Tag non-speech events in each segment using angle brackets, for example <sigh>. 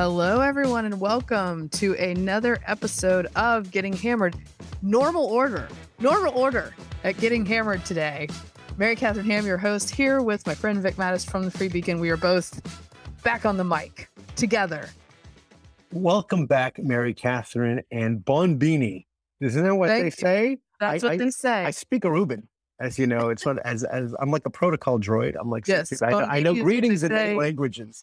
Hello, everyone, and welcome to another episode of Getting Hammered. Normal order, normal order at Getting Hammered today. Mary Katharine Ham, your host, here with my friend Vic Matus from the Free Beacon. We are both back on the mic together. Welcome back, Mary Katharine and Bon Bini. Isn't that what Thank they you. say? That's I- what I- they say. I speak Aruban, as you know. It's sort as as I'm like a protocol droid. I'm like Yes, I, I know Bini is what greetings in languages,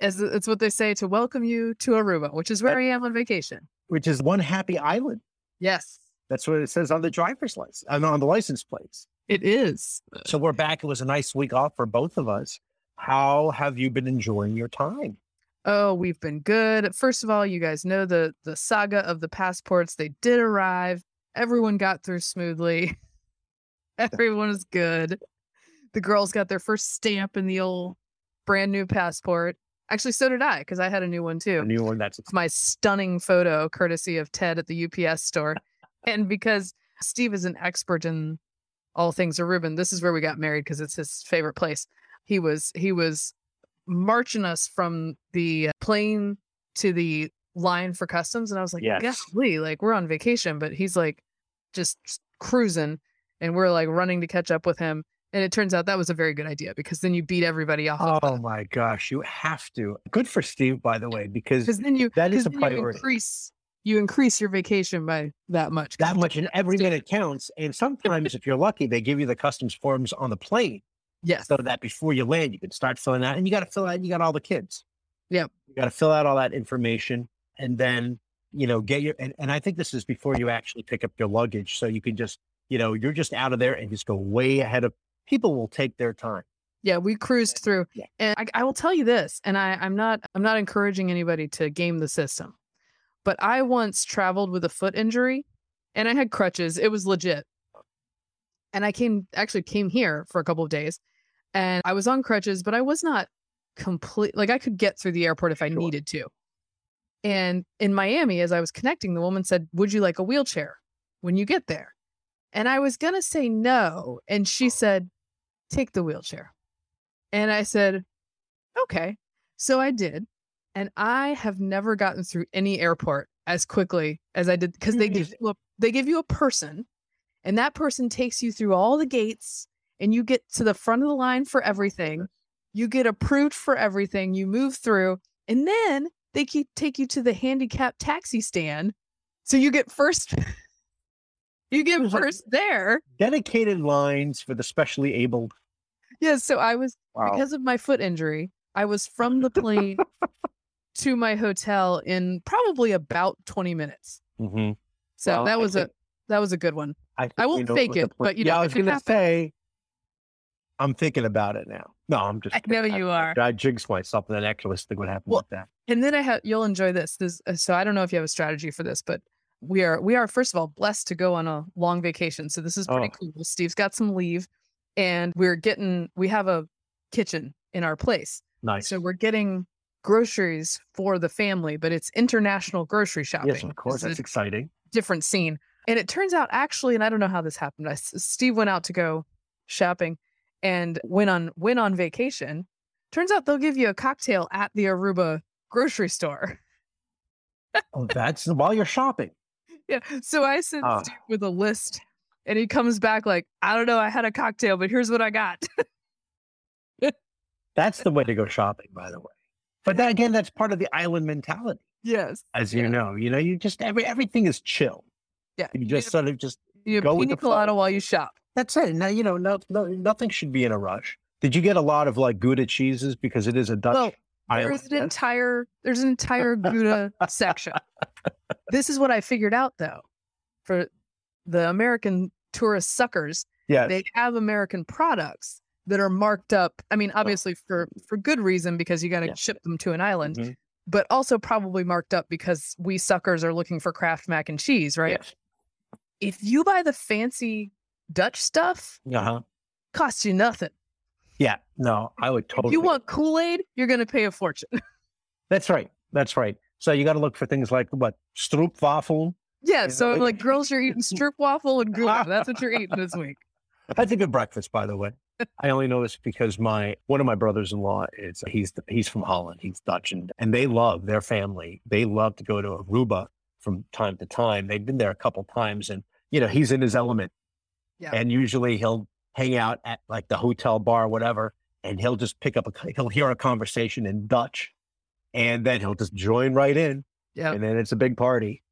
As it's what they say to welcome you to Aruba, which is where I am on vacation. which is one happy island. Yes, That's what it says on the driver's license, uh, on the license plates. it is. So we're back. It was a nice week off for both of us. How have you been enjoying your time? Oh, we've been good. First of all, you guys know the the saga of the passports. They did arrive. Everyone got through smoothly. <laughs> Everyone is good. The girls got their first stamp in the old brand new passport. Actually, so did I because I had a new one too. A new one that's my stunning photo, courtesy of Ted at the UPS store. <laughs> and because Steve is an expert in all things Aruban, this is where we got married because it's his favorite place. He was he was marching us from the uh, plane to the line for customs, and I was like, Yes. golly, like we're on vacation, but he's like just cruising, and we're like running to catch up with him. And it turns out that was a very good idea because then you beat everybody off. of Oh my gosh, you have to. Good for Steve, by the way, because then you that is a then you priority. increase you increase your vacation by that much. that much and every stamp. minute counts. And sometimes, if you're lucky, they give you the customs forms on the plane Yes. so that before you land, you can start filling out. And you got to fill out. You got all the kids. Yep. You got to fill out all that information, and then you know get your. And, and I think this is before you actually pick up your luggage, so you can just you know you're just out of there and just go way ahead of. People will take their time. Yeah, we cruised through, Yeah. and I, I will tell you this, and I, I'm not, I'm not encouraging anybody to game the system, but I once traveled with a foot injury, and I had crutches. It was legit, oh. and I came actually came here for a couple of days, and I was on crutches, but I was not complete. Like I could get through the airport if I Sure. needed to. And in Miami, as I was connecting, the woman said, "Would you like a wheelchair when you get there?" And I was gonna say no, and she oh. said, "Take the wheelchair." And I said, okay. So I did. And I have never gotten through any airport as quickly as I did because they mm. give you a, they give you a person and that person takes you through all the gates and you get to the front of the line for everything. You get approved for everything. You move through and then they keep take you to the handicap taxi stand. So you get first <laughs> you get was like- first there. Dedicated lines for the specially abled. Yeah, so I was Wow. because of my foot injury, I was from the plane <laughs> to my hotel in probably about 20 minutes. Mhm. So Well, that I was a that was a good one. I, I won't fake it, but, you yeah, know, I was gonna say, I'm thinking about it now. No, I'm just. I know kidding. you I, are. I jinxed myself, and then actually, think what happened Well, with that. And then I have. you'll enjoy this. This uh, so I don't know if you have a strategy for this, but we are we are first of all blessed to go on a long vacation. So this is pretty Oh. cool. Steve's got some leave and we're getting we have a kitchen in our place. Nice. So we're getting groceries for the family, but it's international grocery shopping. yes, of course. It's That's exciting. different scene. And it turns out actually, and I don't know how this happened. I, Steve went out to go shopping and went on went on vacation. Turns out they'll give you a cocktail at the Aruba grocery store. Oh, that's while you're shopping. <laughs> Yeah. So I sent Ah. Steve with a list and he comes back like, I don't know, I had a cocktail, but here's what I got. <laughs> That's the way to go shopping, by the way. But that, again, that's part of the island mentality, yes. as you Yeah. know. You know, you just every everything is chill. Yeah. You just sort of just You go pina colada while you shop. that's it. Now you know, no, no, nothing should be in a rush. Did you get a lot of like Gouda cheeses because it is a Dutch Well, island? There's an entire there's an entire Gouda section. <laughs> This is what I figured out though. For the American tourist suckers, yes. they have American products that are marked up. I mean, obviously for for good reason because you got to Yeah. ship them to an island, Mhm. but also probably marked up because we suckers are looking for Kraft mac and cheese, right? Yes. If you buy the fancy Dutch stuff, Uh-huh. costs you nothing. Yeah. No, I would totally. If you want Kool-Aid, you're going to pay a fortune. <laughs> That's right. That's right. So you got to look for things like what stroopwafel. Yeah, so like- like girls, you're eating <laughs> stroopwafel and Gouda. <laughs> That's what you're eating this week. That's a good breakfast, by the way. <laughs> I only know this because my one of my brothers-in-law is he's he's from Holland. He's Dutch, and and they love their family. They love to go to Aruba from time to time. They've been there a couple times, and you know he's in his element. Yeah. And usually he'll hang out at like the hotel bar, whatever, and he'll just pick up a he'll hear a conversation in Dutch, and then he'll just join right in, Yeah, and then it's a big party.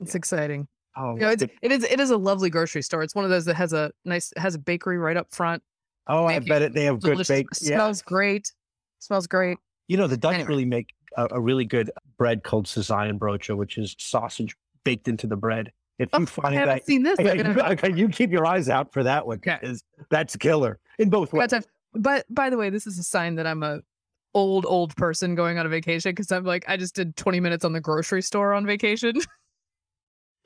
It's exciting. Oh, You know, it's, it- is it is a lovely grocery store. It's one of those that has a nice has a bakery right up front. oh, I bet it. They have good Delicious. bake. <laughs> Yeah, Smells great. Smells great. You know, the Dutch Anyway. really make a, a really good bread called Brocha, which is sausage baked into the bread. If you Oh, I find haven't that, seen this. Yeah, gonna- you, okay, you keep your eyes out for that one Okay. because that's killer in both ways. But by the way, this is a sign that I'm a old old person going on a vacation because I'm like I just did 20 minutes on the grocery store on vacation. <laughs>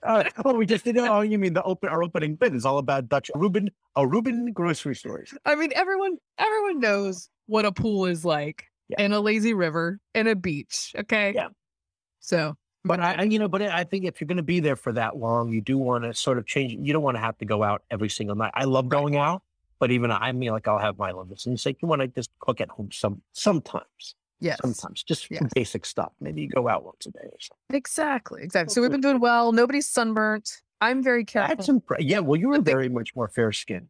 Uh, <laughs> oh, we just did. Oh, you mean the open our opening bit is all about Dutch Reuben, a Reuben grocery stores. I mean, everyone everyone knows what a pool is like Yeah. and a lazy river and a beach. Okay. Yeah. So, But I, you know, but I think if you're going to be there for that long, you do want to sort of change. You don't want to have to go out every single night. I love going out, but even I mean, like I'll have my limits, and it's like you want to just cook at home some sometimes, yes. sometimes just Yes. basic stuff. Maybe you go out once a day or something. Exactly. Exactly. So we've been doing well. Nobody's sunburnt. I'm very careful. That's impre- yeah. Well, you were very much more fair skinned.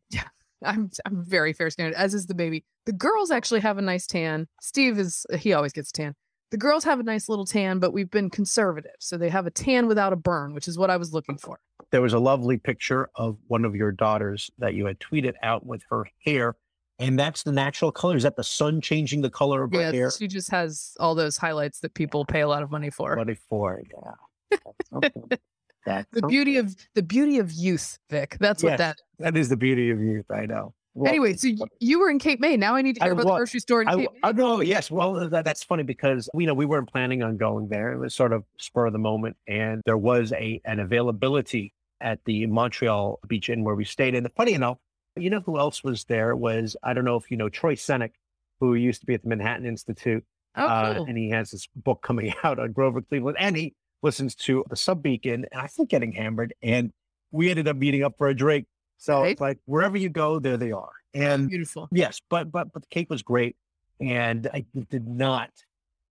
I'm I'm very fair skinned, as is the baby. The girls actually have a nice tan. Steve is he always gets tan. The girls have a nice little tan, but we've been conservative. So they have a tan without a burn, which is what I was looking for. There was a lovely picture of one of your daughters that you had tweeted out with her hair, and that's the natural color. Is that the sun changing the color of her Yeah, hair? she just has all those highlights that people pay a lot of money for. Twenty four. Yeah. <laughs> That's something. That's The beauty of the beauty of youth, Vic. That's what Yes. that. that is the beauty of youth. I know. Well, Anyway, so you were in Cape May. Now I need to I hear about the grocery store in I, Cape May. I know. Yes. Well, uh, that, that's funny because you know we weren't planning on going there. It was sort of spur of the moment, and there was a an availability at the Montreal Beach Inn where we stayed. And funny enough, you know who else was there? Was I don't know if you know Troy Senik, who used to be at the Manhattan Institute, Oh, uh, and he has this book coming <laughs> out on Grover Cleveland, and he listens to the Sub Beacon, and I think getting hammered, and we ended up meeting up for a drink. So Right. it's like wherever you go, there they are, and Beautiful. Yes, but but but the cake was great, and I did not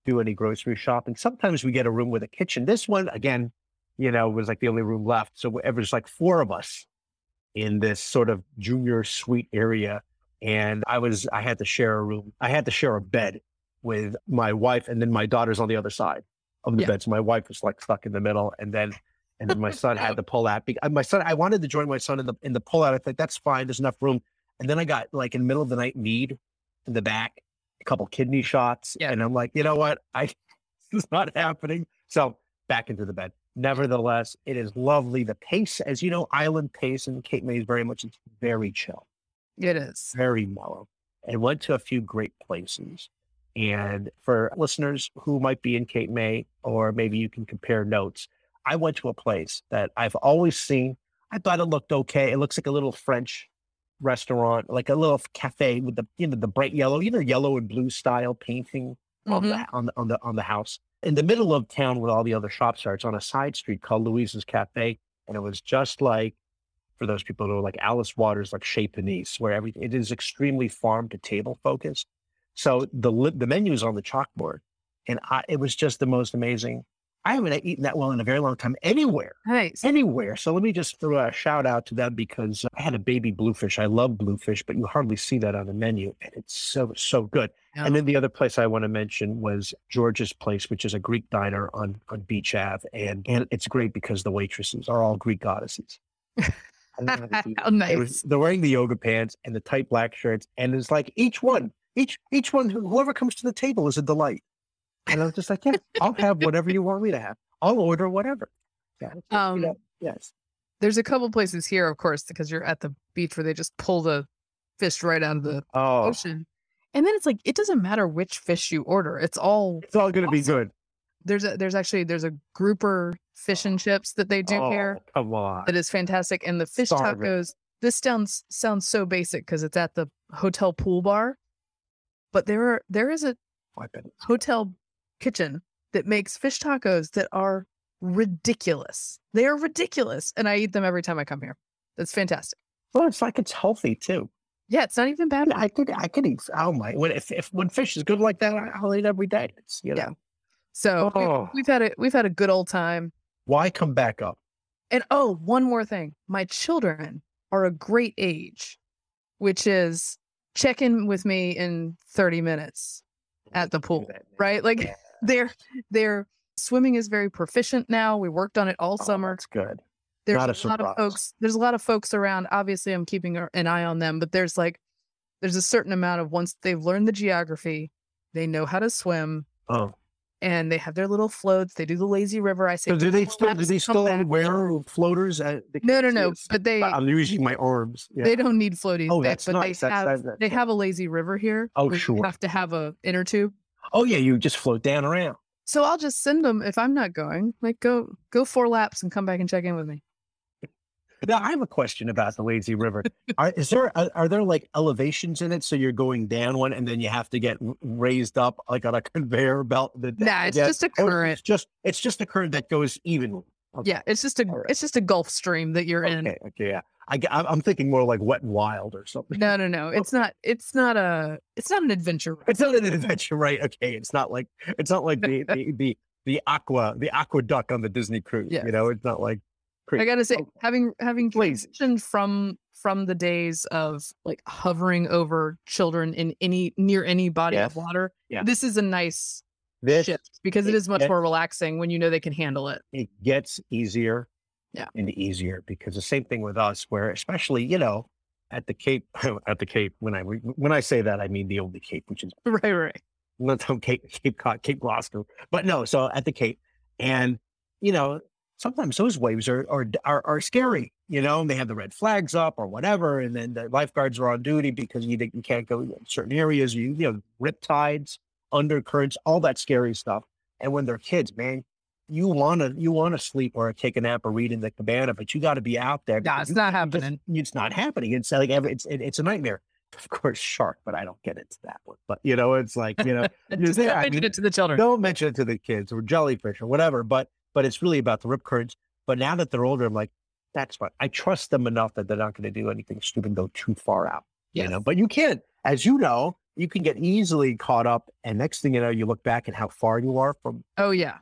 do any grocery shopping. Sometimes we get a room with a kitchen. This one again, you know, was like the only room left, so it was like four of us in this sort of junior suite area, and I was I had to share a room. I had to share a bed with my wife, and then my daughter's on the other side of the Yeah. bed. So my wife was like stuck in the middle, and then. And then my son had <laughs> to pull out. Uh, My son, I wanted to join my son in the in the pull out. I thought that's fine. There's enough room. And then I got like in the middle of the night need in the back, a couple kidney shots. Yeah. And I'm like, you know what? I <laughs> this is not happening. So back into the bed. Nevertheless, it is lovely. The pace, as you know, island pace in Cape May is very much it's very chill, It is. very mellow. And went to a few great places. And for listeners who might be in Cape May, or maybe you can compare notes, I went to a place that I've always seen. I thought it looked okay. It looks like a little French restaurant, like a little cafe with the you know the bright yellow, you know, yellow and blue style painting on Mhm. the on the on the on the house. In the middle of town with all the other shops are, it's on a side street called Louisa's Cafe. And it was just like for those people who are like Alice Waters, like Chez Panisse, where everything it is extremely farm to table focused. So the the menu is on the chalkboard, and I, it was just the most amazing. I haven't eaten that well in a very long time anywhere, Nice. anywhere. So let me just throw a shout out to them because uh, I had a baby bluefish. I love bluefish, but you hardly see that on the menu, and it's so so good. Yeah. And then the other place I want to mention was George's Place, which is a Greek diner on on Beach Ave, and and it's great because the waitresses are all Greek goddesses. I don't know how to do How that. It was- nice. they're wearing the yoga pants and the tight black shirts, and it's like each one, each each one, whoever comes to the table is a delight. And I was just like, yeah, I'll have whatever you want me to have. I'll order whatever. Yeah, just, you Um, know, yes. There's a couple places here, of course, because you're at the beach where they just pull the fish right out of the Oh, ocean. And then it's like it doesn't matter which fish you order. It's all it's all going to be good. there's a there's actually there's a grouper fish and oh. chips that they do oh, here Come on. that is fantastic. And the fish Starving. tacos, this sounds sounds so basic because it's at the hotel pool bar. But there are there is a oh, it's- hotel kitchen that makes fish tacos that are ridiculous. They are ridiculous. And I eat them every time I come here. That's fantastic. Well, it's like it's healthy too. Yeah, it's not even bad. I could, I could eat. Oh my! When if, if when fish is good like that, I'll eat every day. It's you know. Yeah. So we- Oh. we've had a we've had a good old time. Why come back up? And oh, one more thing. My children are a great age, which is check in with me in 30 minutes at the pool, right? Like Yeah. <laughs> they're they're swimming is very proficient now. We worked on it all Oh, summer. That's good. There's not a, a lot of folks. There's a lot of folks around. Obviously, I'm keeping an eye on them, but there's like there's a certain amount of once they've learned the geography, they know how to swim, Oh, and they have their little floats. They do the lazy river. I say, so do they still? Do they still back." wear floaters? At the No, no, no. But they I'm using my arms. Yeah. they don't need floaties. Oh, that's but nice. they That's- have that- they have a lazy river here. Oh, where you sure. have to have a inner tube. Oh yeah, you just float down around. So I'll just send them if I'm not going. Like go go four laps and come back and check in with me. Now I have a question about the lazy river. Are, is there are, are there like elevations in it? So you're going down one, and then you have to get raised up like on a <laughs> conveyor belt. The, Nah, it's yeah. just a Oh, current. It's just it's just a current that goes evenly. Okay. Yeah, it's just a right. it's just a Gulf Stream that you're in. Okay. Okay. Yeah. I, I'm thinking more like wet and wild or something. No, no, no. It's not. It's not a. It's not an adventure. ride. It's not an adventure, right? Okay. It's not like it's not like the <laughs> the the, the aqua the aqueduct on the Disney cruise. Yes. You know, it's not like. I gotta say, Okay. having having transitioned from from the days of like hovering over children in any near any body Yes. of water, Yeah. this is a nice This shift because it it is much gets- more relaxing when you know they can handle it. it gets easier Yeah. and easier because the same thing with us where especially you know at the cape <laughs> at the cape when i when i say that i mean the only cape which is <laughs> Right, right. not cape cape cod cape Glasgow, but no so at the cape and you know sometimes those waves are are are, are scary you know and they have the red flags up or whatever and then the lifeguards are on duty because you, you can't go in certain areas you you know rip tides undercurrents all that scary stuff and when they're kids man you want to you want to sleep or take a nap or read in the cabana but you got to be out there because it's you not can't just- happening. it's not happening it's like every, it's it, it's a nightmare <laughs> of course shark but i don't get into that one but you know it's like you know <laughs> don't I mention mean, it to the children. don't mention it to the kids or jellyfish or whatever. But but it's really about the rip currents. But now that they're older, I'm like, that's fine. I trust them enough that they're not going to do anything stupid go too far out. You know, but you can't, as you know, you can get easily caught up. And next thing you know, you look back at how far you are from Oh yeah.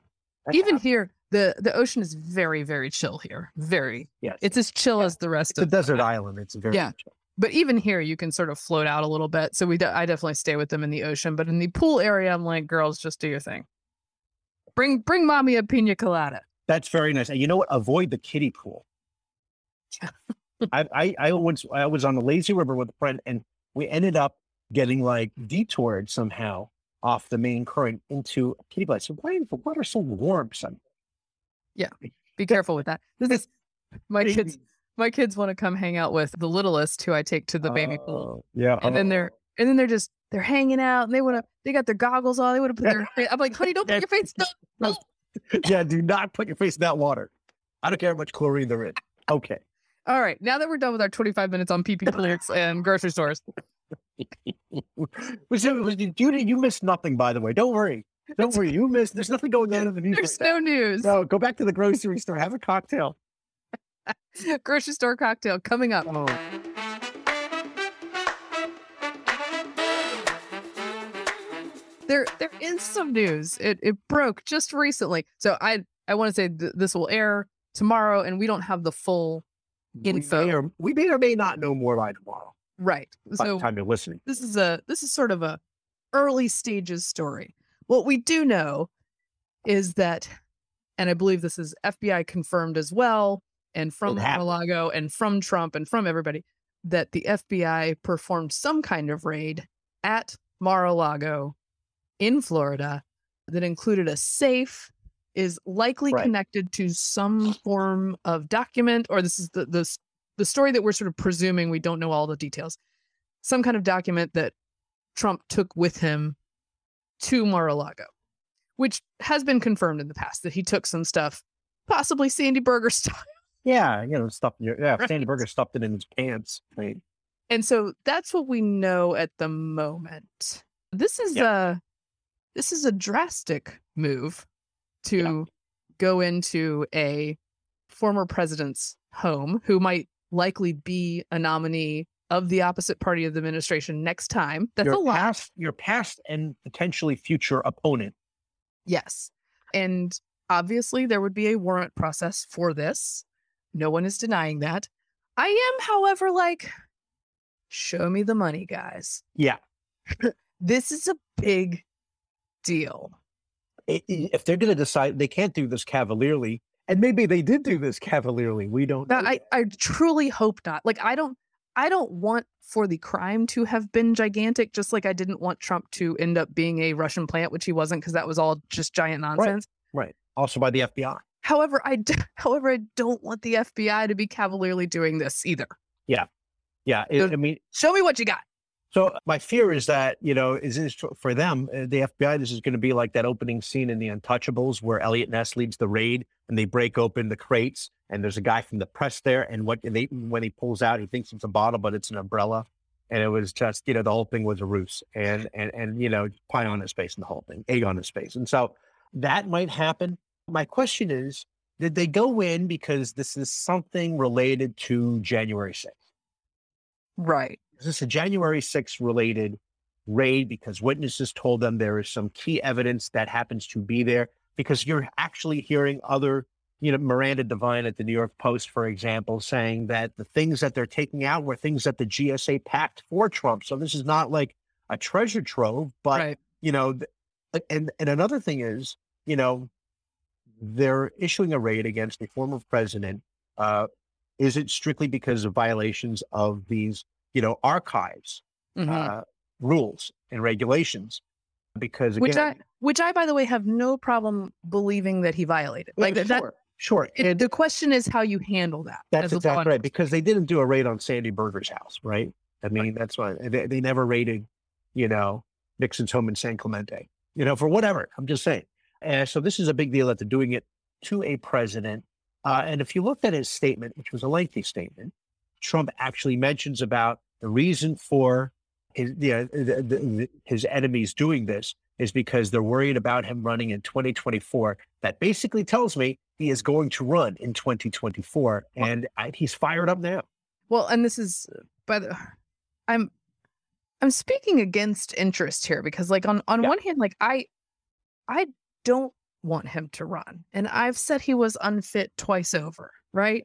Even happened. here, the the ocean is very very chill here. Very. Yes. It's as chill Yeah. as the rest it's a of. desert island. It's very Yeah. chill. But even here, you can sort of float out a little bit. So we, de- I definitely stay with them in the ocean. But in the pool area, I'm like, girls, just do your thing. Bring bring mommy a pina colada. That's very nice. And you know what? Avoid the kiddie pool. I, I I once I was on the lazy river with a friend, and we ended up getting like detoured somehow off the main current into a kiddie pool. I said, "Why is the water so warm?" Son? Yeah, be careful with that. This is my kids. My kids want to come hang out with the littlest, who I take to the baby pool, Oh, Yeah, and then oh. they're and then they're just they're hanging out, and they want to. They got their goggles on. They want to put their. I'm like, honey, don't put your face. <laughs> No, no. <laughs> yeah. Do not put your face in that water. I don't care how much chlorine there is. Okay. All right, now that we're done with our 25 minutes on PP pools <laughs> and grocery stores, Was it- was it- you you missed nothing, by the way. Don't worry. Don't worry. You missed. There's nothing going on in the news. there's no news. No, go back to the grocery store. Have a cocktail. grocery store cocktail coming up. Oh. There, there is some news. It it broke just recently. So I I want to say th- this will air tomorrow, and we don't have the full Info. We may, or, we may or may not know more by tomorrow. right. By So the time you're listening. this is a this is sort of a early stages story. What we do know is that, and I believe this is FBI confirmed as well, and from. Mar-a-Lago and from Trump and from everybody, that the FBI performed some kind of raid at Mar-a-Lago in Florida that included a safe is likely Right. connected to some form of document or this is the, the the story that we're sort of presuming we don't know all the details some kind of document that Trump took with him to Mar-a-Lago, which has been confirmed in the past that he took some stuff, possibly Sandy Berger <laughs> stuff. Yeah, you know, stuff. Yeah, Right. Sandy Berger stuffed it in his pants. Right. And so that's what we know at the moment. This is a this is a drastic move to go into a former president's home who might likely be a nominee of the opposite party of the administration next time. That's your a lot. past, your past and potentially future opponent. Yes. And obviously, there would be a warrant process for this. No one is denying that. I am, however, like, show me the money, guys. Yeah. <laughs> This is a big deal. If they're going to decide they can't do this cavalierly, and maybe they did do this cavalierly, we don't Now, know. I. I truly hope not. Like, I don't. I don't want for the crime to have been gigantic, just like I didn't want Trump to end up being a Russian plant, which he wasn't, because that was all just giant nonsense. right. Also by the FBI. However, I d- <laughs> however I don't want the FBI to be cavalierly doing this either. Yeah. It, Those- I mean, Show me what you got. So my fear is that you know, is for them, uh, the FBI? This is going to be like that opening scene in The Untouchables, where Eliot Ness leads the raid, and they break open the crates, and there's a guy from the press there, and what and they when he pulls out, he thinks it's a bottle, but it's an umbrella, and it was just you know the whole thing was a ruse, and and and you know pie on his face and the whole thing, egg on his face, and so that might happen. My question is, did they go in because this is something related to January sixth? Right. Is this a January 6th related raid because witnesses told them there is some key evidence that happens to be there? Because you're actually hearing other, you know, Miranda Devine at the New York Post, for example, saying that the things that they're taking out were things that the GSA packed for Trump. So this is not like a treasure trove, but right. you know, and and another thing is, you know, they're issuing a raid against a former president. Uh, is it strictly because of violations of these, you know, archives Mhm. uh, rules and regulations? Because again, which I which I by the way have no problem believing that he violated. Like that, that sure, sure. it- the question is how you handle that. that's as a law exactly right because they didn't do a raid on Sandy Berger's house, right? I mean, that's why they, they never raided, you know, Nixon's home in San Clemente, you know, for whatever. I'm just saying. And so this is a big deal that they're doing it to a president. Uh, and if you looked at his statement, which was a lengthy statement, Trump actually mentions about the reason for his, uh, the, the, the- his enemies doing this is because they're worried about him running in 2024. That basically tells me he is going to run in 2024, and I, he's fired up now. Well, and this is by the I'm I'm speaking against interest here because like on on Yeah. one hand like I I don't want him to run. And I've said he was unfit twice over, right?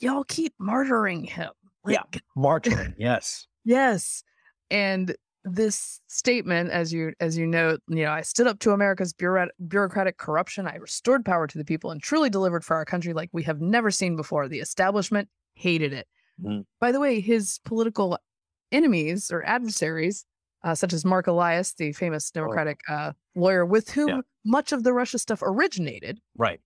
Y'all keep murdering him. Yeah. Like, March on, yes. <laughs> Yes. And this statement, as you as you know, you know, I stood up to America's bureaucratic, bureaucratic corruption. I restored power to the people and truly delivered for our country like we have never seen before. The establishment hated it. Mhm. By the way, his political enemies or adversaries, uh, such as Marc Elias, the famous Democratic uh, lawyer with whom Yeah. much of the Russia stuff originated, Right.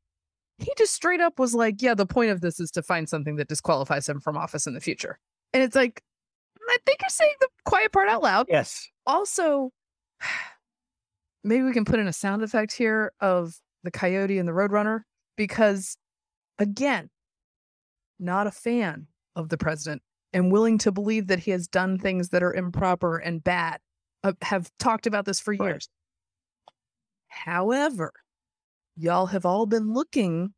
He just straight up was like, yeah, the point of this is to find something that disqualifies him from office in the future. And it's like, I think you're saying the quiet part out loud. Yes. Also, <sighs> maybe we can put in a sound effect here of the coyote and the roadrunner because, again, not a fan of the president and willing to believe that he has done things that are improper and bad. Uh, have talked about this for Right. years. However, y'all have all been looking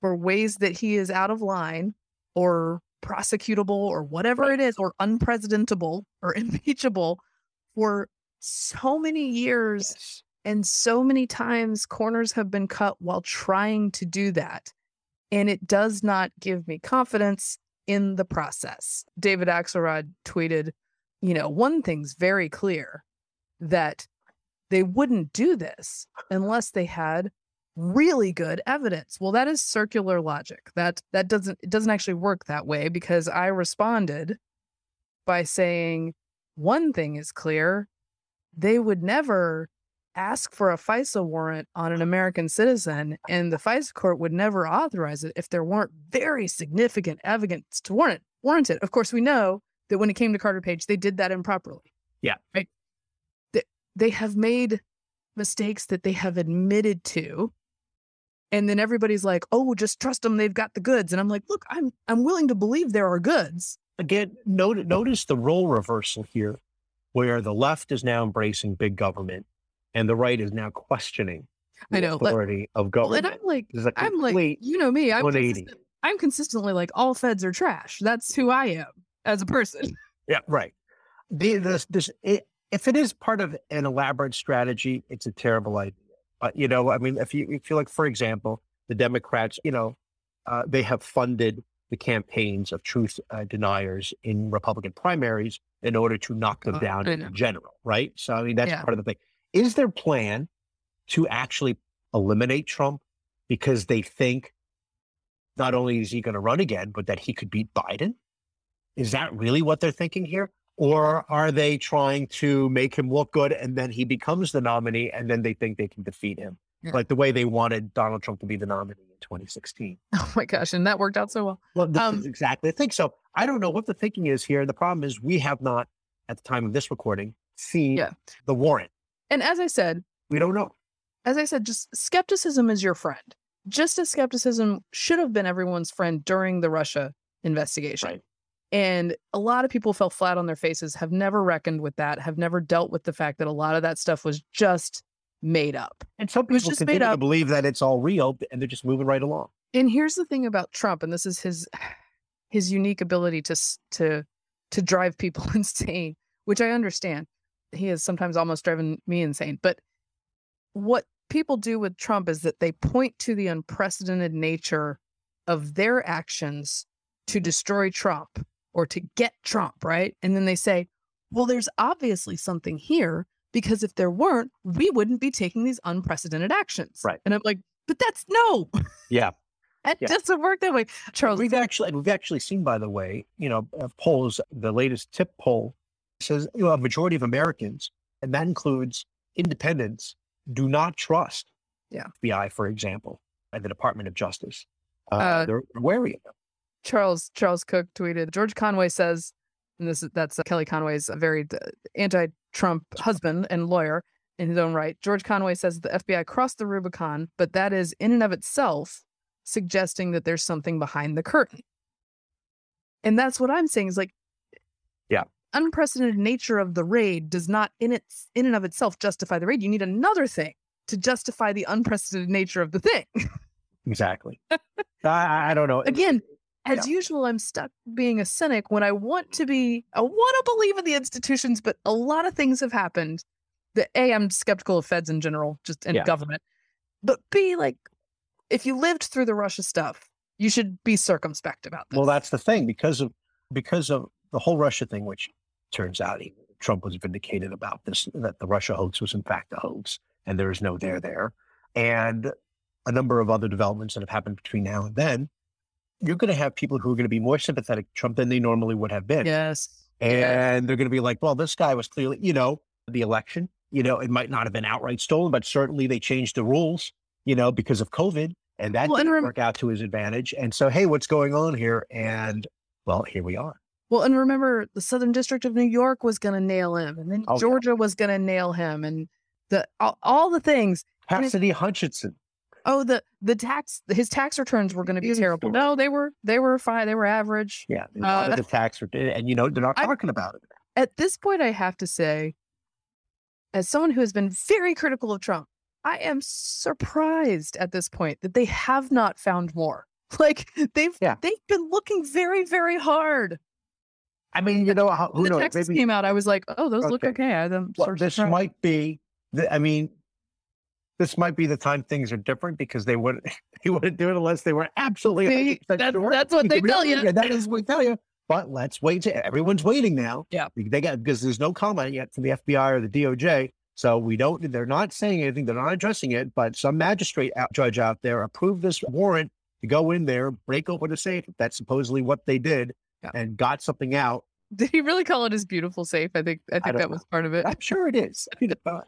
for ways that he is out of line or prosecutable or whatever it is or unpresidentable or <laughs> impeachable for so many years Yes. and so many times corners have been cut while trying to do that and it does not give me confidence in the process david axelrod tweeted you know one thing's very clear that they wouldn't do this unless they had really good evidence well that is circular logic that that doesn't it doesn't actually work that way because i responded by saying one thing is clear they would never ask for a FISA warrant on an American citizen, and the FISA court would never authorize it if there weren't very significant evidence to warrant warrant it. Of course, we know that when it came to Carter Page, they did that improperly. Yeah. Right. They, have made mistakes that they have admitted to. And then everybody's like, "Oh, just trust them; they've got the goods." And I'm like, "Look, I'm I'm willing to believe there are goods, Again, note, notice the role reversal here, where the left is now embracing big government and the right is now questioning I the know, authority of Well, and government. I'm like, This is a I'm like, you know me, I'm 180. consistent. I'm consistently like all feds are trash. That's who I am as a person. Yeah, right. The, this, this, it, if it is part of an elaborate strategy, it's a terrible idea. But you know, I mean, if you, if you like, for example, the Democrats, you know, uh, they have funded the campaigns of truth uh, deniers in Republican primaries in order to knock them Oh, down in general, right? So I mean, that's Yeah. part of the thing. Is their plan to actually eliminate Trump because they think not only is he going to run again, but that he could beat Biden? Is that really what they're thinking here? Or are they trying to make him look good and then he becomes the nominee and then they think they can defeat him? Yeah. Like the way they wanted Donald Trump to be the nominee in 2016. <laughs> Oh my gosh. And that worked out so well. Well, this Um, is exactly. I think so. I don't know what the thinking is here. The problem is we have not, at the time of this recording, seen Yeah. the warrant. And as I said, We don't know. as I said, just skepticism is your friend. Just as skepticism should have been everyone's friend during the Russia investigation. Right. And a lot of people fell flat on their faces, have never reckoned with that, have never dealt with the fact that a lot of that stuff was just made up. And some people just made continue to believe that it's all real and they're just moving right along. And here's the thing about Trump, and this is his <sighs> his unique ability to to to drive people <laughs> insane, which I understand. He has sometimes almost driven me insane. But what people do with Trump is that they point to the unprecedented nature of their actions to destroy Trump or to get Trump, right? And then they say, well, there's obviously something here because if there weren't, we wouldn't be taking these unprecedented actions. Right. And I'm like, but that's no, Yeah. <laughs> it Yeah. doesn't work that way. Charles, We've actually we've actually seen, by the way, you know, polls. The latest TIPP poll says you know a majority of Americans, and that includes independents, do not trust Yeah. FBI, for example, and the Department of Justice. Uh, Uh, they're wary of them. Charles Charles Cooke tweeted George Conway says, and this is that's uh, Kelly Conway's a very uh, anti-Trump husband and lawyer in his own right. George Conway says the FBI crossed the Rubicon, but that is in and of itself suggesting that there's something behind the curtain. And that's what I'm saying is like, Yeah. unprecedented nature of the raid does not in its in and of itself justify the raid. You need another thing to justify the unprecedented nature of the thing. Exactly. I, I don't know. <laughs> again, as usual, I'm stuck being a cynic when I want to be, I want to believe in the institutions, but a lot of things have happened that A, I'm skeptical of feds in general, just in Yeah. government. But B, like, if you lived through the Russia stuff, you should be circumspect about this. Well, that's the thing because of because of the whole Russia thing, which turns out he, Trump was vindicated about this that the Russia hoax was in fact a hoax, and there is no there there, and a number of other developments that have happened between now and then. You're going to have people who are going to be more sympathetic to Trump than they normally would have been, yes. and they're going to be like, "Well, this guy was clearly, you know, the election. You know, it might not have been outright stolen, but certainly they changed the rules, you know, because of COVID, and that Well, didn't rem- work out to his advantage. And so, hey, what's going on here? And well, here we are. Well, and remember, the Southern District of New York was going to nail him, and then Oh, yeah. Georgia was going to nail him, and the all, all the things. Cassidy Hutchinson. Oh, the the tax his tax returns were going to be terrible. No, they were they were fine. They were average. Yeah, Uh, the tax return, and you know they're not I- talking about it. At this point, I have to say, as someone who has been very critical of Trump, I am surprised at this point that they have not found more. <laughs> Like they've Yeah. they've been looking very very hard. I mean, you know, who the knows? Texas Maybe came out, I was like, oh, those look Okay. okay. I'm well, this might be. The, I mean, this might be the time things are different because they wouldn't <laughs> he wouldn't do it unless they were absolutely. See, 100% that's- sure. that's what they tell you. yeah, That is what they tell you. But let's wait. To, everyone's waiting now. Yeah. they got because there's no comment yet from the FBI or the DOJ. So we don't. They're not saying anything. They're not addressing it. But some magistrate out, judge out there approved this warrant to go in there, break open a safe. That's supposedly what they did, Yeah. and got something out. Did he really call it his beautiful safe? I think I think don't that was part of it. I'm sure it is. I mean, uh,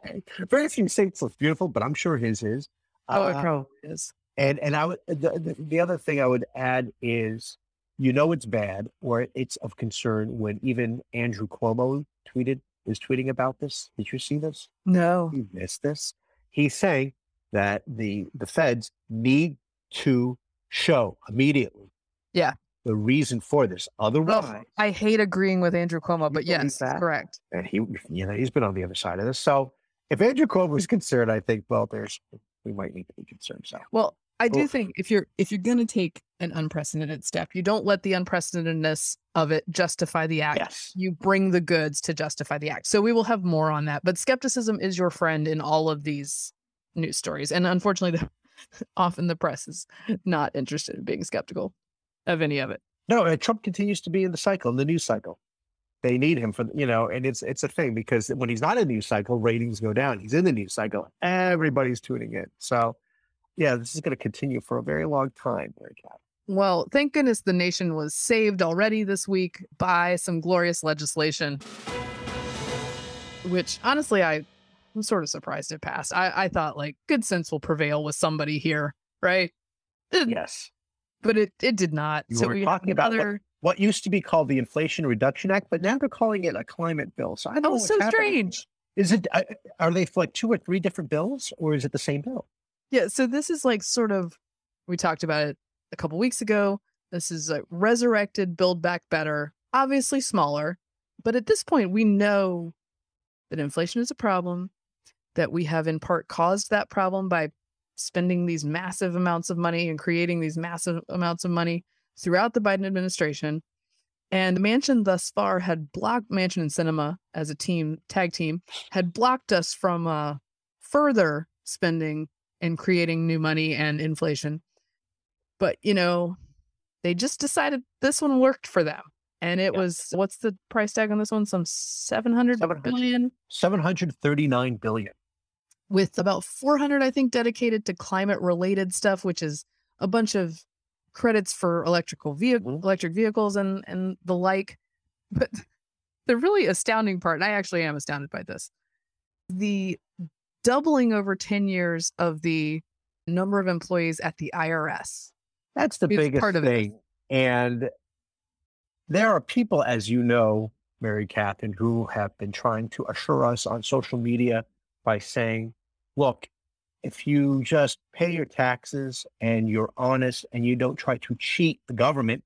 very few safes look beautiful, but I'm sure his is. Oh, it Uh, probably is. and and I would the, the, the other thing I would add is you know it's bad or it's of concern when even Andrew Cuomo tweeted is tweeting about this. Did you see this? No. You missed this. He's saying that the the feds need to show immediately. Yeah. The reason for this. Otherwise, I hate agreeing with Andrew Cuomo, but believe yes, that? correct. and he you know he's been on the other side of this. So if Andrew Cuomo is concerned, I think well there's we might need to be concerned. So Well, I do Oof. think um, if you're if you're going to take an unprecedented step, you don't let the unprecedentedness of it justify the act. Yes. You bring the goods to justify the act. So we will have more on that. But skepticism is your friend in all of these news stories, and unfortunately, the, <laughs> often the press is not interested in being skeptical of any of it. No, uh, Trump continues to be in the cycle, in the news cycle. They need him for, you know, and it's it's a thing because when he's not in the news cycle, ratings go down. He's in the news cycle, everybody's tuning in. So, yeah, this is going to continue for a very long time. Mary Kat. Well, thank goodness the nation was saved already this week by some glorious legislation, which honestly, I, I'm sort of surprised it passed. I, I thought like good sense will prevail with somebody here, right? Yes. But it, it did not. You so were we talking about what- What used to be called the Inflation Reduction Act, but now they're calling it a climate bill. So I don't know Oh, what's so happening. strange. Is it? uh, Are they like two or three different bills, or is it the same bill? Yeah. So this is like sort of, we talked about it a couple weeks ago. This is a resurrected Build Back Better, obviously smaller. But at this point, we know that inflation is a problem, that we have in part caused that problem by spending these massive amounts of money and creating these massive amounts of money throughout the Biden administration. And Manchin thus far had blocked Manchin and Sinema as a team, tag team, had blocked us from uh, further spending and creating new money and inflation. But, you know, they just decided this one worked for them. And it was what's the price tag on this one? Some 700 700. billion Seven hundred thirty-nine billion. With about 400 I think dedicated to climate related stuff which is a bunch of credits for electrical vehicle Mhm. electric vehicles and and the like. <laughs> But the really astounding part, and I actually am astounded by this, the doubling over 10 years of the number of employees at the IRS. That's the It's biggest part of it. And there are people, as you know, Mary Katharine, who have been trying to assure us on social media by saying, look, if you just pay your taxes and you're honest and you don't try to cheat the government,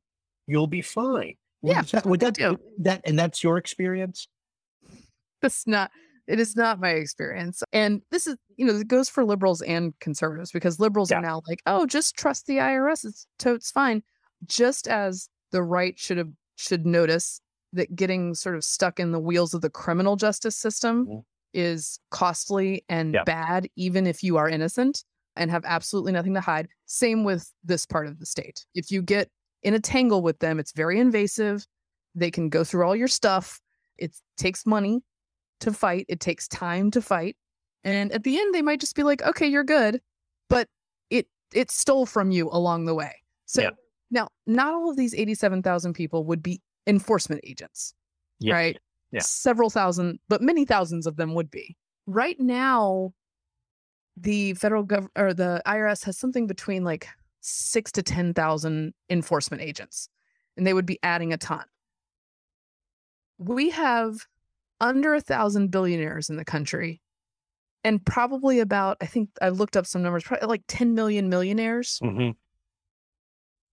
you'll be fine. Yeah, that, would that, do. that and that's your experience? That's not it is not my experience. And this is, you know, it goes for liberals and conservatives because liberals Yeah. are now like, oh, just trust the IRS. It's totes fine. Just as the right should have should notice that getting sort of stuck in the wheels of the criminal justice system Mhm. Is costly and Yeah. bad, even if you are innocent and have absolutely nothing to hide. Same with this part of the state. If you get in a tangle with them, it's very invasive. They can go through all your stuff. It takes money to fight. It takes time to fight. And at the end they might just be like, "Okay, you're good." But it it stole from you along the way. So Yeah. now not all of these 87,000 people would be enforcement agents, Yes. right? Yeah. Several thousand, but many thousands of them would be. Right now the federal gov or the IRS has something between like 6 to 10,000 enforcement agents and they would be adding a ton. We have under a thousand billionaires in the country and probably about i think i looked up some numbers probably like 10 million millionaires Mhm.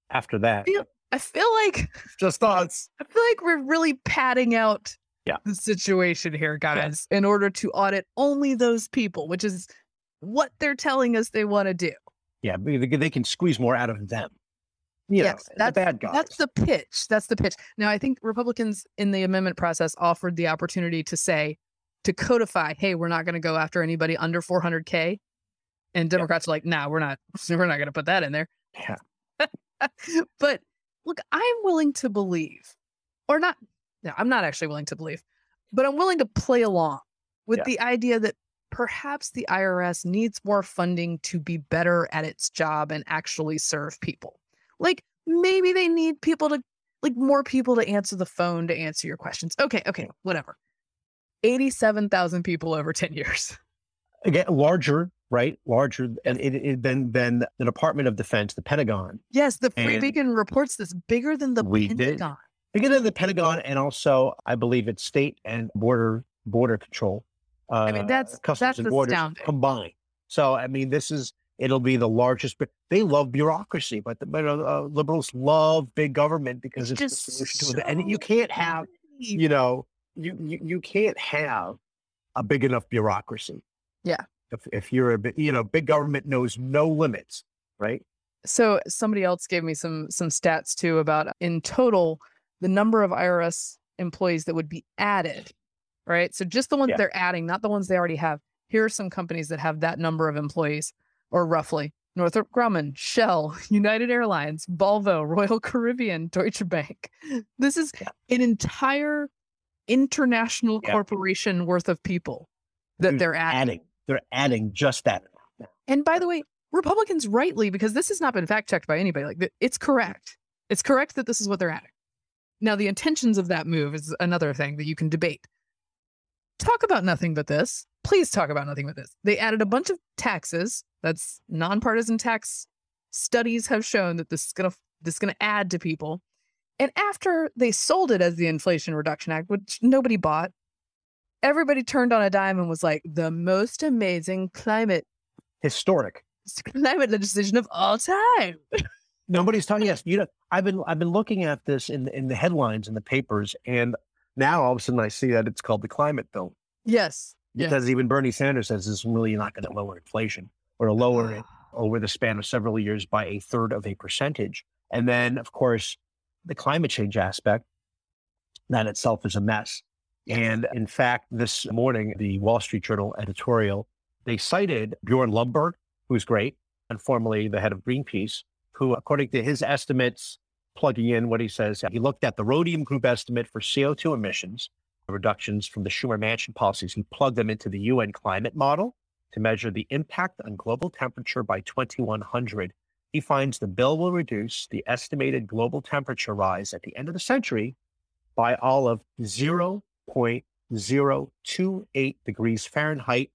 After that, Yeah. i feel like just thoughts. i feel like we're really padding out Yeah. the situation here guys in order to audit only those people which is what they're telling us they want to do Yeah, they, can squeeze more out of them. You know, Yes, the that's- bad guys. That's the pitch. That's the pitch. Now, I think Republicans in the amendment process offered the opportunity to say, to codify, hey, we're not going to go after anybody under 400K. And Democrats are like, nah, we're not, <laughs> we're not going to put that in there. Yeah. <laughs> but look, I'm willing to believe, or not, no, I'm not actually willing to believe, but I'm willing to play along with Yeah. the idea that perhaps the IRS needs more funding to be better at its job and actually serve people. Like maybe they need people to, like more people to answer the phone to answer your questions. Okay, okay, whatever. 87,000 people over 10 years. <laughs> again larger, right? Larger and it, it, than than the Department of Defense, the Pentagon, Yes, the Free And- Beacon reports this bigger than the We did. Bigger than the Pentagon, and also I believe it's state and border border control. Uh, mean, that's- customs that's and borders astounding. combined. So I mean, this is it'll be the largest. But they love bureaucracy, but the but, uh, uh, liberals love big government because it's, It's the just solution to it. And you can't have you know, you, you you can't have a big enough bureaucracy. Yeah. If if you're a you know, big government knows no limits. right? So somebody else gave me some some stats too about in total the number of IRS employees that would be added, right? So just the ones Yeah. they're adding, not the ones they already have. Here are some companies that have that number of employees, or roughly Northrop Grumman, Shell, <laughs> United Airlines, Volvo, Royal Caribbean, Deutsche Bank. This is an entire international Yeah. corporation worth of people that they're adding. Adding, they're adding just that. And by the way, Republicans rightly, because this has not been fact checked by anybody, like it's correct. It's correct that this is what they're adding. Now, the intentions of that move is another thing that you can debate. Talk about nothing but this. Please talk about nothing but this. They added a bunch of taxes. That's nonpartisan tax studies have shown that this is gonna this is gonna add to people. And after they sold it as the Inflation Reduction Act, which nobody bought, everybody turned on a dime and was like, the most amazing climate Historic. climate legislation of all time. <laughs> Nobody's talking. Yes, you know, I've been I've been looking at this in in the headlines in the papers, and now all of a sudden I see that it's called the climate bill Yes. Yeah. because even Bernie Sanders says this is really not going to lower inflation or lower it ah. over the span of several years by a third of a percentage. And then, of course, the climate change aspect that itself is a mess. And in fact, this morning, the Wall Street Journal editorial, they cited Bjorn Lomborg, who's great, and formerly the head of Greenpeace, who, according to his estimates, plugging in what he says, he looked at the Rhodium Group estimate for CO2 emissions reductions from the Schumer Manchin policies. He plugged them into the UN climate model to measure the impact on global temperature by 2100. He finds the bill will reduce the estimated global temperature rise at the end of the century by all of 0.028 degrees Fahrenheit.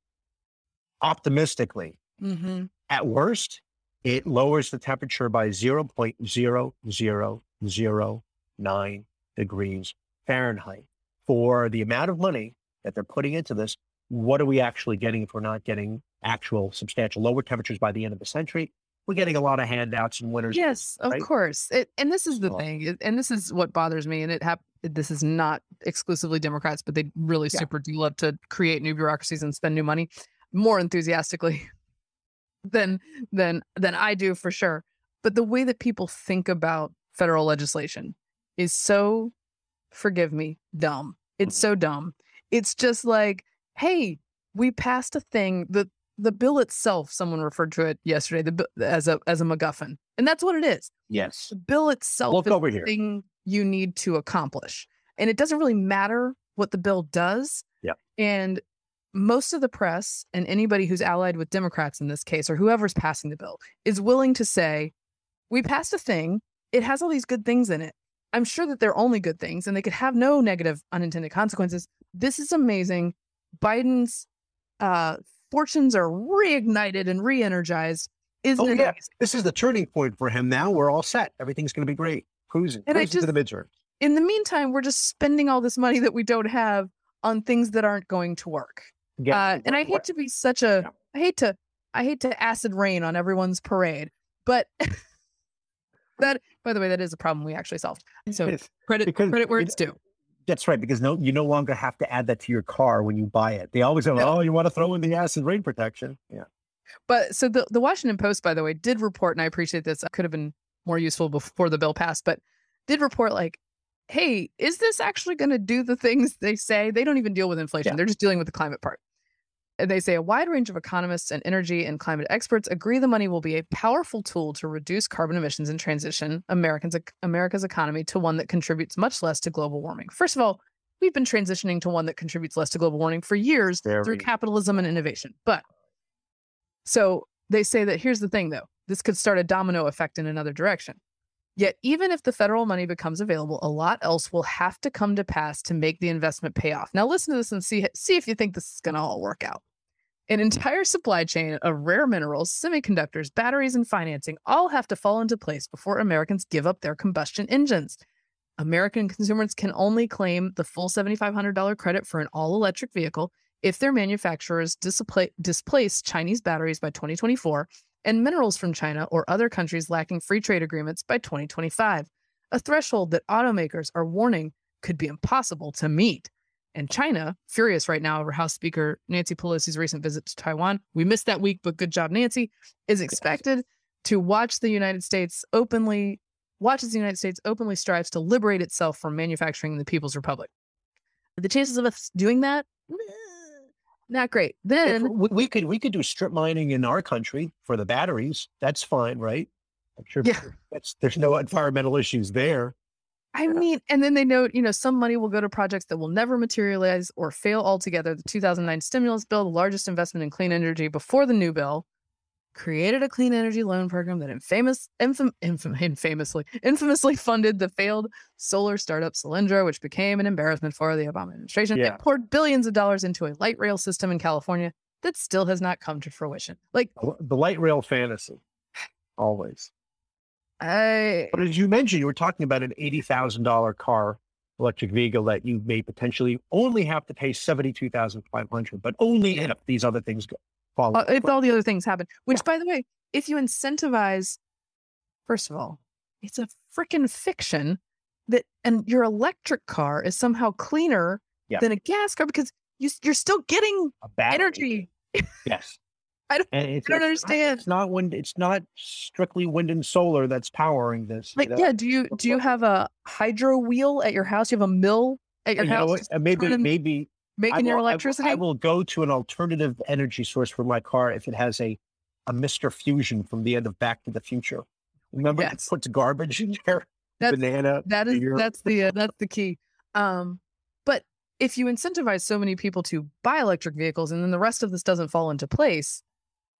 Optimistically, Mm-hmm. at worst, it lowers the temperature by 0.0009 degrees Fahrenheit. For the amount of money that they're putting into this, what are we actually getting if we're not getting actual substantial lower temperatures by the end of the century? We're getting a lot of handouts and winners. Yes, of course. It, and this is the Well- thing, and this is what bothers me. And it hap- This is not exclusively Democrats, but they really Yeah. super do love to create new bureaucracies and spend new money more enthusiastically than than than I do for sure. But the way that people think about federal legislation is so, forgive me, dumb. It's so dumb. It's just like, hey, we passed a thing. the The bill itself, someone referred to it yesterday, the as a as a MacGuffin, and that's what it is. Yes. The bill itself Look is over the here. thing you need to accomplish, and it doesn't really matter what the bill does. Yep. And most of the press and anybody who's allied with Democrats in this case, or whoever's passing the bill, is willing to say, "We passed a thing. It has all these good things in it. I'm sure that they're only good things, and they could have no negative unintended consequences. This is amazing. Biden's uh, fortunes are reignited and re-energized. Isn't Oh, it yeah. amazing? This is the turning point for him now. We're all set. Everything's going to be great. Cruising. And I Cruising to the midterms. in the meantime, we're just spending all this money that we don't have on things that aren't going to work. Get- Uh, and I hate to be such a. I hate to, I hate to acid rain on everyone's parade, but <laughs> that, by the way, that is a problem we actually solved. So credit, Because credit where it- it's due. That's right, because no, you no longer have to add that to your car when you buy it. They always go, No. "Oh, you want to throw in the acid rain protection?" Yeah, But so the, the Washington Post, by the way, did report, and I appreciate this. Could have been more useful before the bill passed, but did report like, hey, is this actually going to do the things they say? They don't even deal with inflation. Yeah. They're just dealing with the climate part. And they say a wide range of economists and energy and climate experts agree the money will be a powerful tool to reduce carbon emissions and transition Americans America's economy to one that contributes much less to global warming. First of all, we've been transitioning to one that contributes less to global warming for years through capitalism and innovation. But so they say that here's the thing though, this could start a domino effect in another direction. Yet, even if the federal money becomes available, a lot else will have to come to pass to make the investment pay off. Now, listen to this and see, see if you think this is going to all work out. An entire supply chain of rare minerals, semiconductors, batteries, and financing all have to fall into place before Americans give up their combustion engines. American consumers can only claim the full $7,500 credit for an all electric vehicle if their manufacturers displace Chinese batteries by 2024 and minerals from China or other countries lacking free trade agreements by 2025, a threshold that automakers are warning could be impossible to meet. And China, furious right now over House Speaker Nancy Pelosi's recent visit to Taiwan, we missed that week, but good job, Nancy, is expected to watch the United States openly watches the United States openly strives to liberate itself from manufacturing in the People's Republic. The chances of us doing that, not great. Then we, we could we could do strip mining in our country for the batteries. That's fine, right? I'm sure Yeah. that's there's no environmental issues there. I mean, and then they note, you know, some money will go to projects that will never materialize or fail altogether. The 2009 stimulus bill, the largest investment in clean energy before the new bill, created a clean energy loan program that infamous, infam, infam, <laughs> infamously, infamously funded the failed solar startup Solyndra, which became an embarrassment for the Obama administration. Yeah. It poured billions of dollars into a light rail system in California that still has not come to fruition. Like, The light rail fantasy, always. I, But as you mentioned, you were talking about an eighty thousand dollar car, electric vehicle that you may potentially only have to pay seventy two thousand five hundred, but only if these other things go fall. uh, if all the other things happen. Which, by the way, if you incentivize, first of all, it's a freaking fiction that and your electric car is somehow cleaner Yeah. than a gas car because you, you're still getting A energy. <laughs> Yes. I don't- I don't understand. It's not wind. It's not strictly wind and solar that's powering this. you Like, know? yeah, do you do you have a hydro wheel at your house? You have a mill at your You house just Uh, maybe turning- maybe making your will- I will- electricity? I will go to an alternative energy source for my car if it has a a Mr. Fusion from the end of Back to the Future. Remember, Yes. it puts garbage in there. <laughs> That's- banana. that is beer. that's the uh, that's the key um but if you incentivize so many people to buy electric vehicles and then the rest of this doesn't fall into place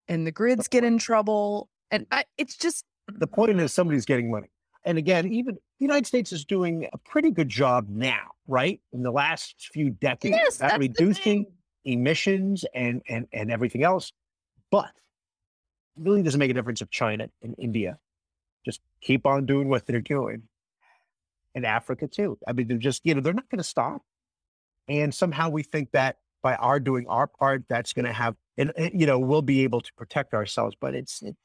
and the grids get in trouble and I, it's just the point is somebody's getting money. And again, even the United States is doing a pretty good job now, right? In the last few decades, yes at reducing emissions and and and everything else. But it really doesn't make a difference if China and India just keep on doing what they're doing. And Africa too. I mean, they're just, you know, they're not going to stop. And somehow we think that by our doing our part, that's going to have, and, and, you know, we'll be able to protect ourselves. But it's, it's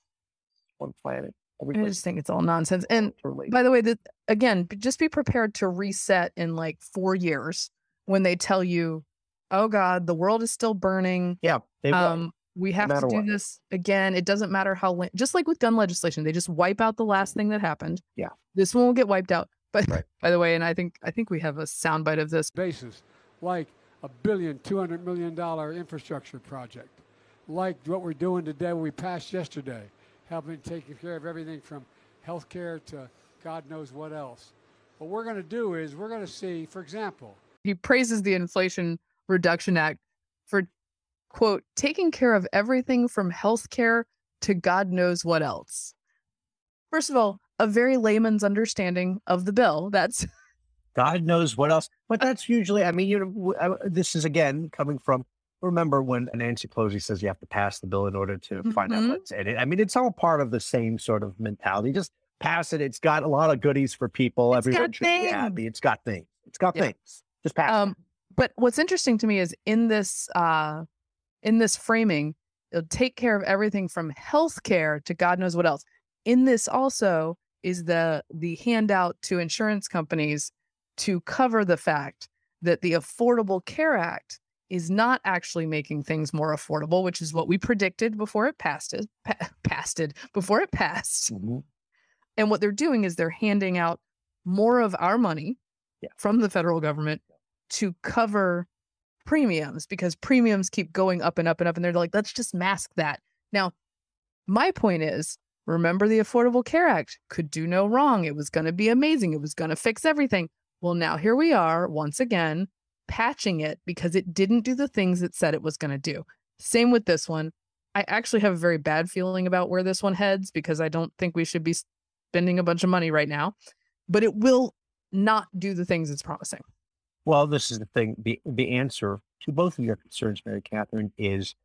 one planet. i just think it's all nonsense and relate. by the way that again just be prepared to reset in like four years when they tell you oh god the world is still burning Yeah, they will. um we have to do what. this again it doesn't matter how la- just like with gun legislation they just wipe out the last thing that happened Yeah. this one will get wiped out but Right. <laughs> by the way and i think i think we have a soundbite of this basis, like billion, two hundred million dollar infrastructure project, like what we're doing today, we passed yesterday, helping taking care of everything from healthcare to God knows what else. What we're going to do is we're going to see, for example, he praises the inflation reduction act for quote taking care of everything from healthcare to god knows what else first of all a very layman's understanding of the bill that's God knows what else. But that's usually, I mean, you know, uh, this is again coming from. Remember when Nancy Pelosi says you have to pass the bill in order to find out Mhm. what's in it? I mean, it's all part of the same sort of mentality. Just pass it. It's got a lot of goodies for people. It's got Everyone should be things. happy. It's got things. It's got Yeah. things. Just pass. it. um but what's interesting to me is in this uh in this framing it'll take care of everything from healthcare to god knows what else in this also is the the handout to insurance companies to cover the fact that the affordable care act is not actually making things more affordable which is what we predicted before it passed it pa- <laughs> passed it before it passed Mhm. and what they're doing is they're handing out more of our money Yeah. from the federal government to cover premiums because premiums keep going up and up and up. And they're like, let's just mask that. Now, my point is remember the Affordable Care Act could do no wrong. It was going to be amazing. It was going to fix everything. Well, now here we are once again patching it because it didn't do the things it said it was going to do. Same with this one. I actually have a very bad feeling about where this one heads because I don't think we should be spending a bunch of money right now, but it will not do the things it's promising. Well, this is the thing. The the answer to both of your concerns, Mary Katharine, is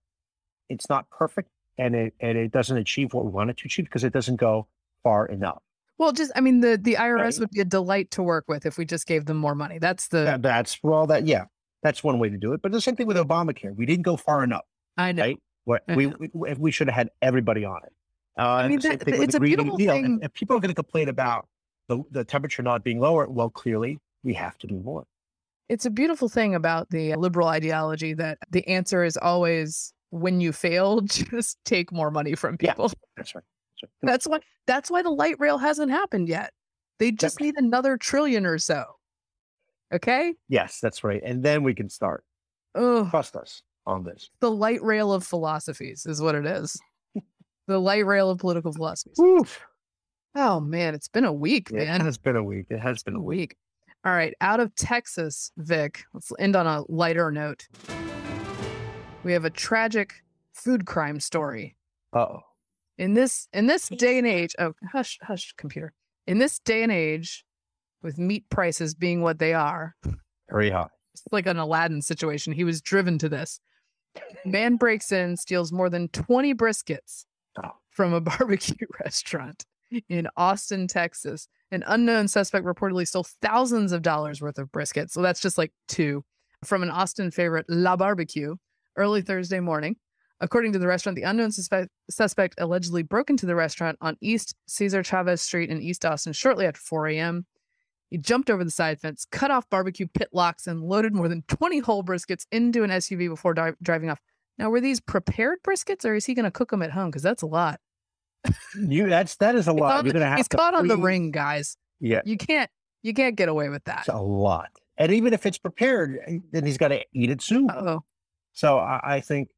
it's not perfect and it and it doesn't achieve what we want it to achieve because it doesn't go far enough. Well, just I mean the the IRS Right. would be a delight to work with if we just gave them more money. That's the That- that's well, that yeah, that's one way to do it. But the same thing with Obamacare, we didn't go far enough. I know. right? We, we we should have had everybody on it. Uh, mean, that- thing it's a beautiful Deal. Thing- If, people are going to complain about the the temperature not being lower, well, clearly we have to do more. It's a beautiful thing about the liberal ideology that the answer is always when you fail, <laughs> just take more money from Yeah. people. That's right. That's why that's why the light rail hasn't happened yet. They just need another trillion or so. Okay? Yes, that's right. And then we can start. Oh, Trust us on this. the light rail of philosophies is what it is. <laughs> the light rail of political philosophies. Oof. Oh man, it's been a week, man. It has been a week. It has been a week. All right, out of Texas, Vic. Let's end on a lighter note. We have a tragic food crime story. Uh-oh. In this in this day and age, oh hush, hush, computer. In this day and age, with meat prices being what they are, Very high. it's like an Aladdin situation. He was driven to this. Man breaks in, steals more than 20 briskets Oh. from a <laughs> barbecue restaurant in Austin, Texas. An unknown suspect reportedly stole thousands of dollars worth of brisket. So that's just like two from an Austin favorite, La Barbecue, early Thursday morning. According to the restaurant, the unknown suspect, suspect allegedly broke into the restaurant on East Cesar Chavez Street in East Austin shortly after 4 a.m. He jumped over the side fence, cut off barbecue pit locks, and loaded more than 20 whole briskets into an SUV before di- driving off. Now, were these prepared briskets, or is he going to cook them at home? Because that's a lot. you that's that is a lot. You're gonna have he's to caught on the ring, guys. Yeah. You can't, you can't get away with that. It's a lot. And even if it's prepared, eh, then he's got to eat it soon. Oh, So I, I think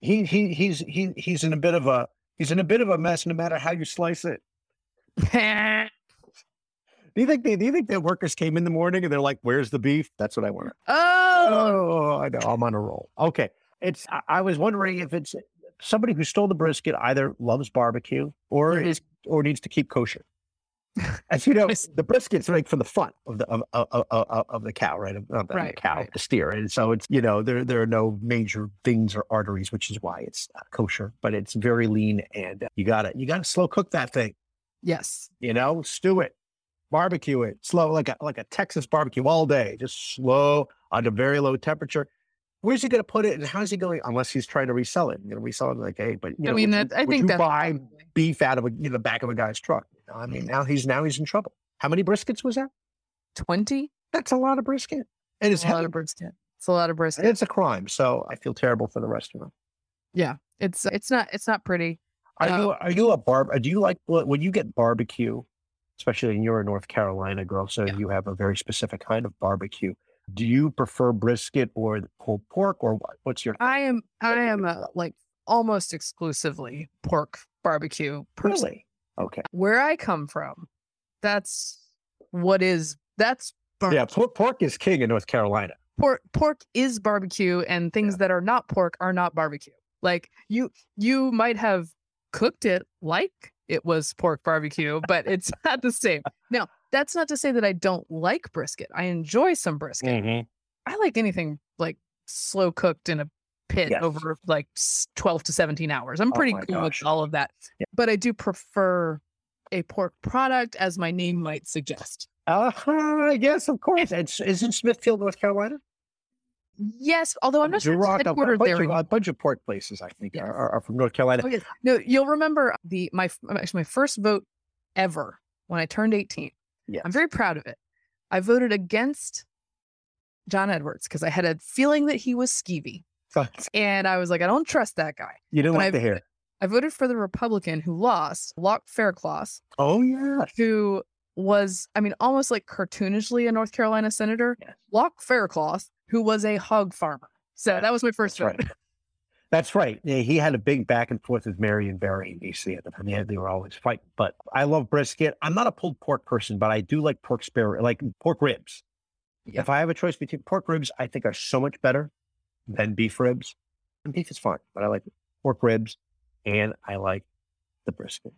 he he he's he he's in a bit of a he's in a bit of a mess no matter how you slice it. <laughs> Do you think they, do you think their workers came in the morning and they're like, "Where's the beef?" That's what I want. oh, Oh, I know. I'm on a roll. Okay, it's. I, I was wondering if it's somebody who stole the brisket either loves barbecue or Mhm. is or needs to keep kosher. <laughs> As you know, the brisket's like from the front of the of, of, of, of the cow, right? Of, of the Right, cow, right. the steer, and so it's you know there there are no major veins or arteries, which is why it's kosher. But it's very lean, and uh, you gotta you gotta slow cook that thing. yes. You know, stew it, barbecue it, slow like a like a Texas barbecue all day, just slow on a very low temperature. Where's he going to put it, and how's he going? Unless he's trying to resell it, you know, resell it like, hey, but you know, I mean, that, I think you buy beef out of a, you know, the back of a guy's truck. I mean, now he's now he's in trouble. How many briskets was that? 20. That's a lot of brisket, and it's a lot of brisket. It's a lot of brisket. and it's a crime. So I feel terrible for the restaurant. Yeah, it's it's not it's not pretty. Are Uh, you are you a barb? Do you like when you get barbecue, especially when you're a North Carolina girl, so Yeah. you have a very specific kind of barbecue. Do you prefer brisket or pulled pork, or what? What's your? I am I am a like almost exclusively pork barbecue person. Really? Okay. Where I come from, that's what is that's Yeah, barbecue. pork, pork is king in North Carolina. pork pork is barbecue and things that are not pork are not barbecue. Like you you might have cooked it like it was pork barbecue, but it's <laughs> not the same. Now, that's not to say that I don't like brisket. I enjoy some brisket. Mm-hmm. I like anything like slow cooked in a pit Yes. over like 12 to 17 hours. I'm Oh pretty my cool gosh. with all of that. Yeah. But I do prefer a pork product as my name might suggest. Uh, yes, of course. It's isn't Smithfield, North Carolina? Yes, although I'm not sure a, a headquartered bunch there. of, a bunch of pork places, I think, Yes. are, are, are from North Carolina. Oh, yes. No, you'll remember the my actually my first vote ever when I turned 18. Yes. I'm very proud of it. I voted against John Edwards because I had a feeling that he was skeevy. And I was like, I don't trust that guy. you didn't But like I- the hair. I voted for the Republican who lost, Lauch Faircloth, Oh yeah. who was, I mean, almost like cartoonishly a North Carolina senator. Yes. Lauch Faircloth, who was a hog farmer. So Yeah, that was my first That's vote. right. That's right. Yeah, he had a big back and forth with Marion Barry in DC at the time. Yeah, they were always fighting. But I love brisket. I'm not a pulled pork person, but I do like pork spare, like pork ribs. Yeah. If I have a choice between pork ribs, I think are so much better than beef ribs. And beef is fine, but I like pork ribs and I like the brisket.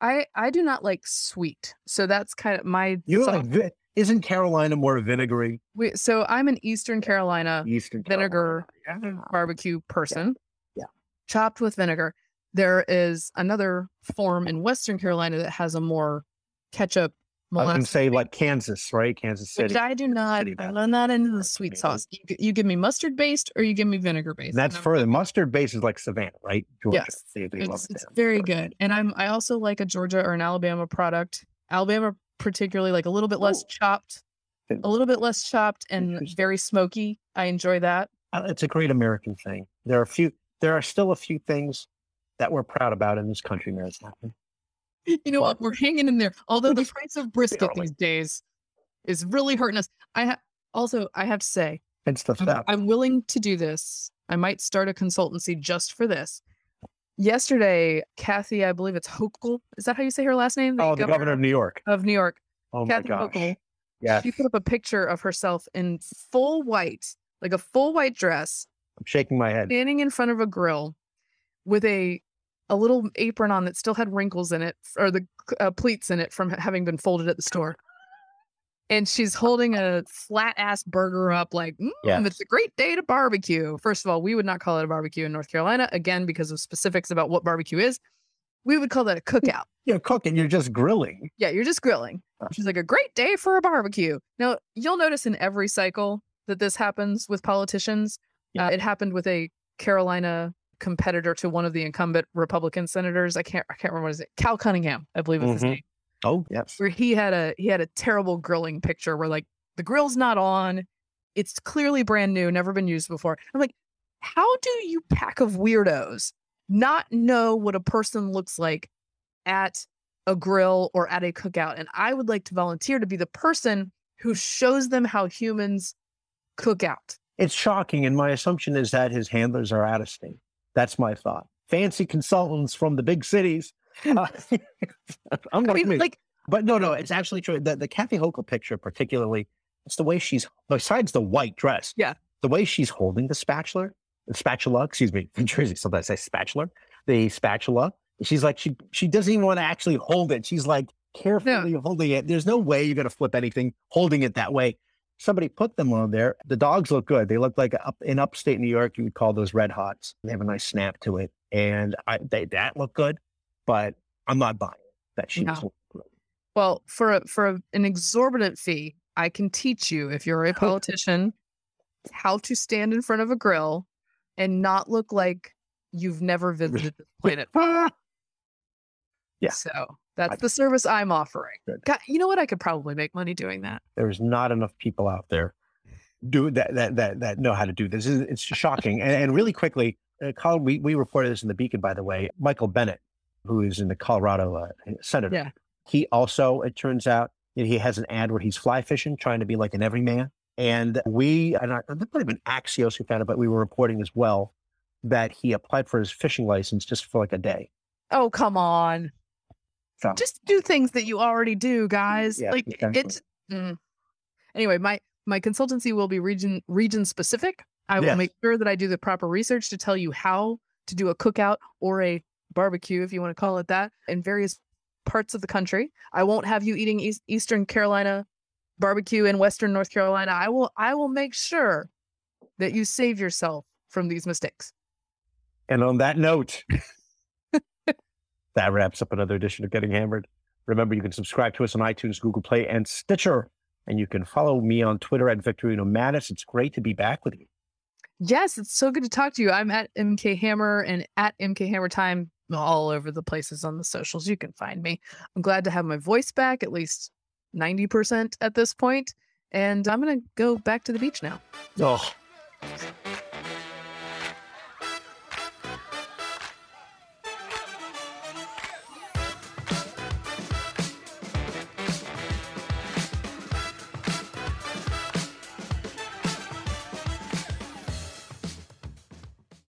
I I do not like sweet, so that's kind of my. You like vi- isn't Carolina more vinegary? we, so I'm an Eastern Carolina Eastern vinegar barbecue person. Yeah. chopped with vinegar. There is another form in Western Carolina that has a more ketchup I was going to molasses, say like Kansas, right? Kansas City. which I do not. I'm not into the sweet sauce. You, you give me mustard based or you give me vinegar based. That's further. Mustard base is like Savannah, right? Georgia. Yes, They, they it's, it's very good. And I'm I also like a Georgia or an Alabama product. Alabama particularly like a little bit less Oh. chopped, a little bit less chopped and very smoky. I enjoy that. Uh, It's a great American thing. There are a few. There are still a few things that we're proud about in this country, Mary. You know what? We're hanging in there. Although the <laughs> price of brisket these days is really hurting us. I ha- also I have to say It's the I'm. I'm willing to do this. I might start a consultancy just for this. Yesterday, Kathy, I believe it's Hochul. Is that how you say her last name? Oh, the governor of New York. of New York. Oh my Kathy gosh. Hochul. Yeah, She put up a picture of herself in full white, like a full white dress, I'm shaking my head. standing in front of a grill with a a little apron on that still had wrinkles in it or the uh, pleats in it from having been folded at the store. And she's holding a flat ass burger up like, mm, Yes. it's a great day to barbecue. First of all, we would not call it a barbecue in North Carolina, again, because of specifics about what barbecue is. We would call that a cookout. You're cooking. You're just grilling. Yeah, you're just grilling. She's like, a great day for a barbecue. Now, you'll notice in every cycle that this happens with politicians. Yeah. Uh, it happened with a Carolina competitor to one of the incumbent Republican senators. I can't, I can't remember what is it. Cal Cunningham, I believe is his Mhm. name. Oh yes. Where he had a he had a terrible grilling picture where like the grill's not on, it's clearly brand new, never been used before. I'm like, how do you pack of weirdos not know what a person looks like at a grill or at a cookout? And I would like to volunteer to be the person who shows them how humans cook out. It's shocking, and my assumption is that his handlers are out of state. That's my thought. Fancy consultants from the big cities. Uh, <laughs> I'm like mean, me. like, But no, no, it's actually true. The, the Kathy Hochul picture, particularly, it's the way she's, besides the white dress, Yeah. the way she's holding the spatula, the spatula, excuse me, <laughs> from Jersey, sometimes I say spatula, the spatula. She's like, she she doesn't even want to actually hold it. She's like carefully holding it. There's no way you're going to flip anything holding it that way. Somebody put them on there. The dogs look good. They look like up in upstate New York, you would call those red hots. They have a nice snap to it. And I, they, that look good, but I'm not buying it, that she's No. well, for a, for a, an exorbitant fee, I can teach you if you're a <laughs> politician how to stand in front of a grill and not look like you've never <laughs> visited this planet. <laughs> Yeah. So that's I- the service I'm offering. God, you know what? I could probably make money doing that. there's not enough people out there do that that that that know how to do this. It's <laughs> shocking. and, and really quickly, uh, Colin, we we reported this in the Beacon, by the way. Michael Bennet, who is in the Colorado uh, senator, Yeah. he also it turns out that he has an ad where he's fly fishing, trying to be like an everyman. And we, and I, I might have been Axios who found it, but we were reporting as well that he applied for his fishing license just for like a day. Oh, come on. So Just do things that you already do, guys. Yeah, like exactly. it's mm. anyway, my my consultancy will be region region specific. I will Yes. make sure that I do the proper research to tell you how to do a cookout or a barbecue, if you want to call it that, in various parts of the country. I won't have you eating East, Eastern Carolina barbecue in Western North Carolina. I will I will make sure that you save yourself from these mistakes. And on that note, <laughs> that wraps up another edition of Getting Hammered. Remember, you can subscribe to us on iTunes, Google Play, and Stitcher. And you can follow me on Twitter at Victorino Matus. It's great to be back with you. Yes, it's so good to talk to you. I'm at MK Hammer and at MK Hammer Time all over the places on the socials. You can find me. I'm glad to have my voice back, at least 90% at this point. And I'm going to go back to the beach now. Oh,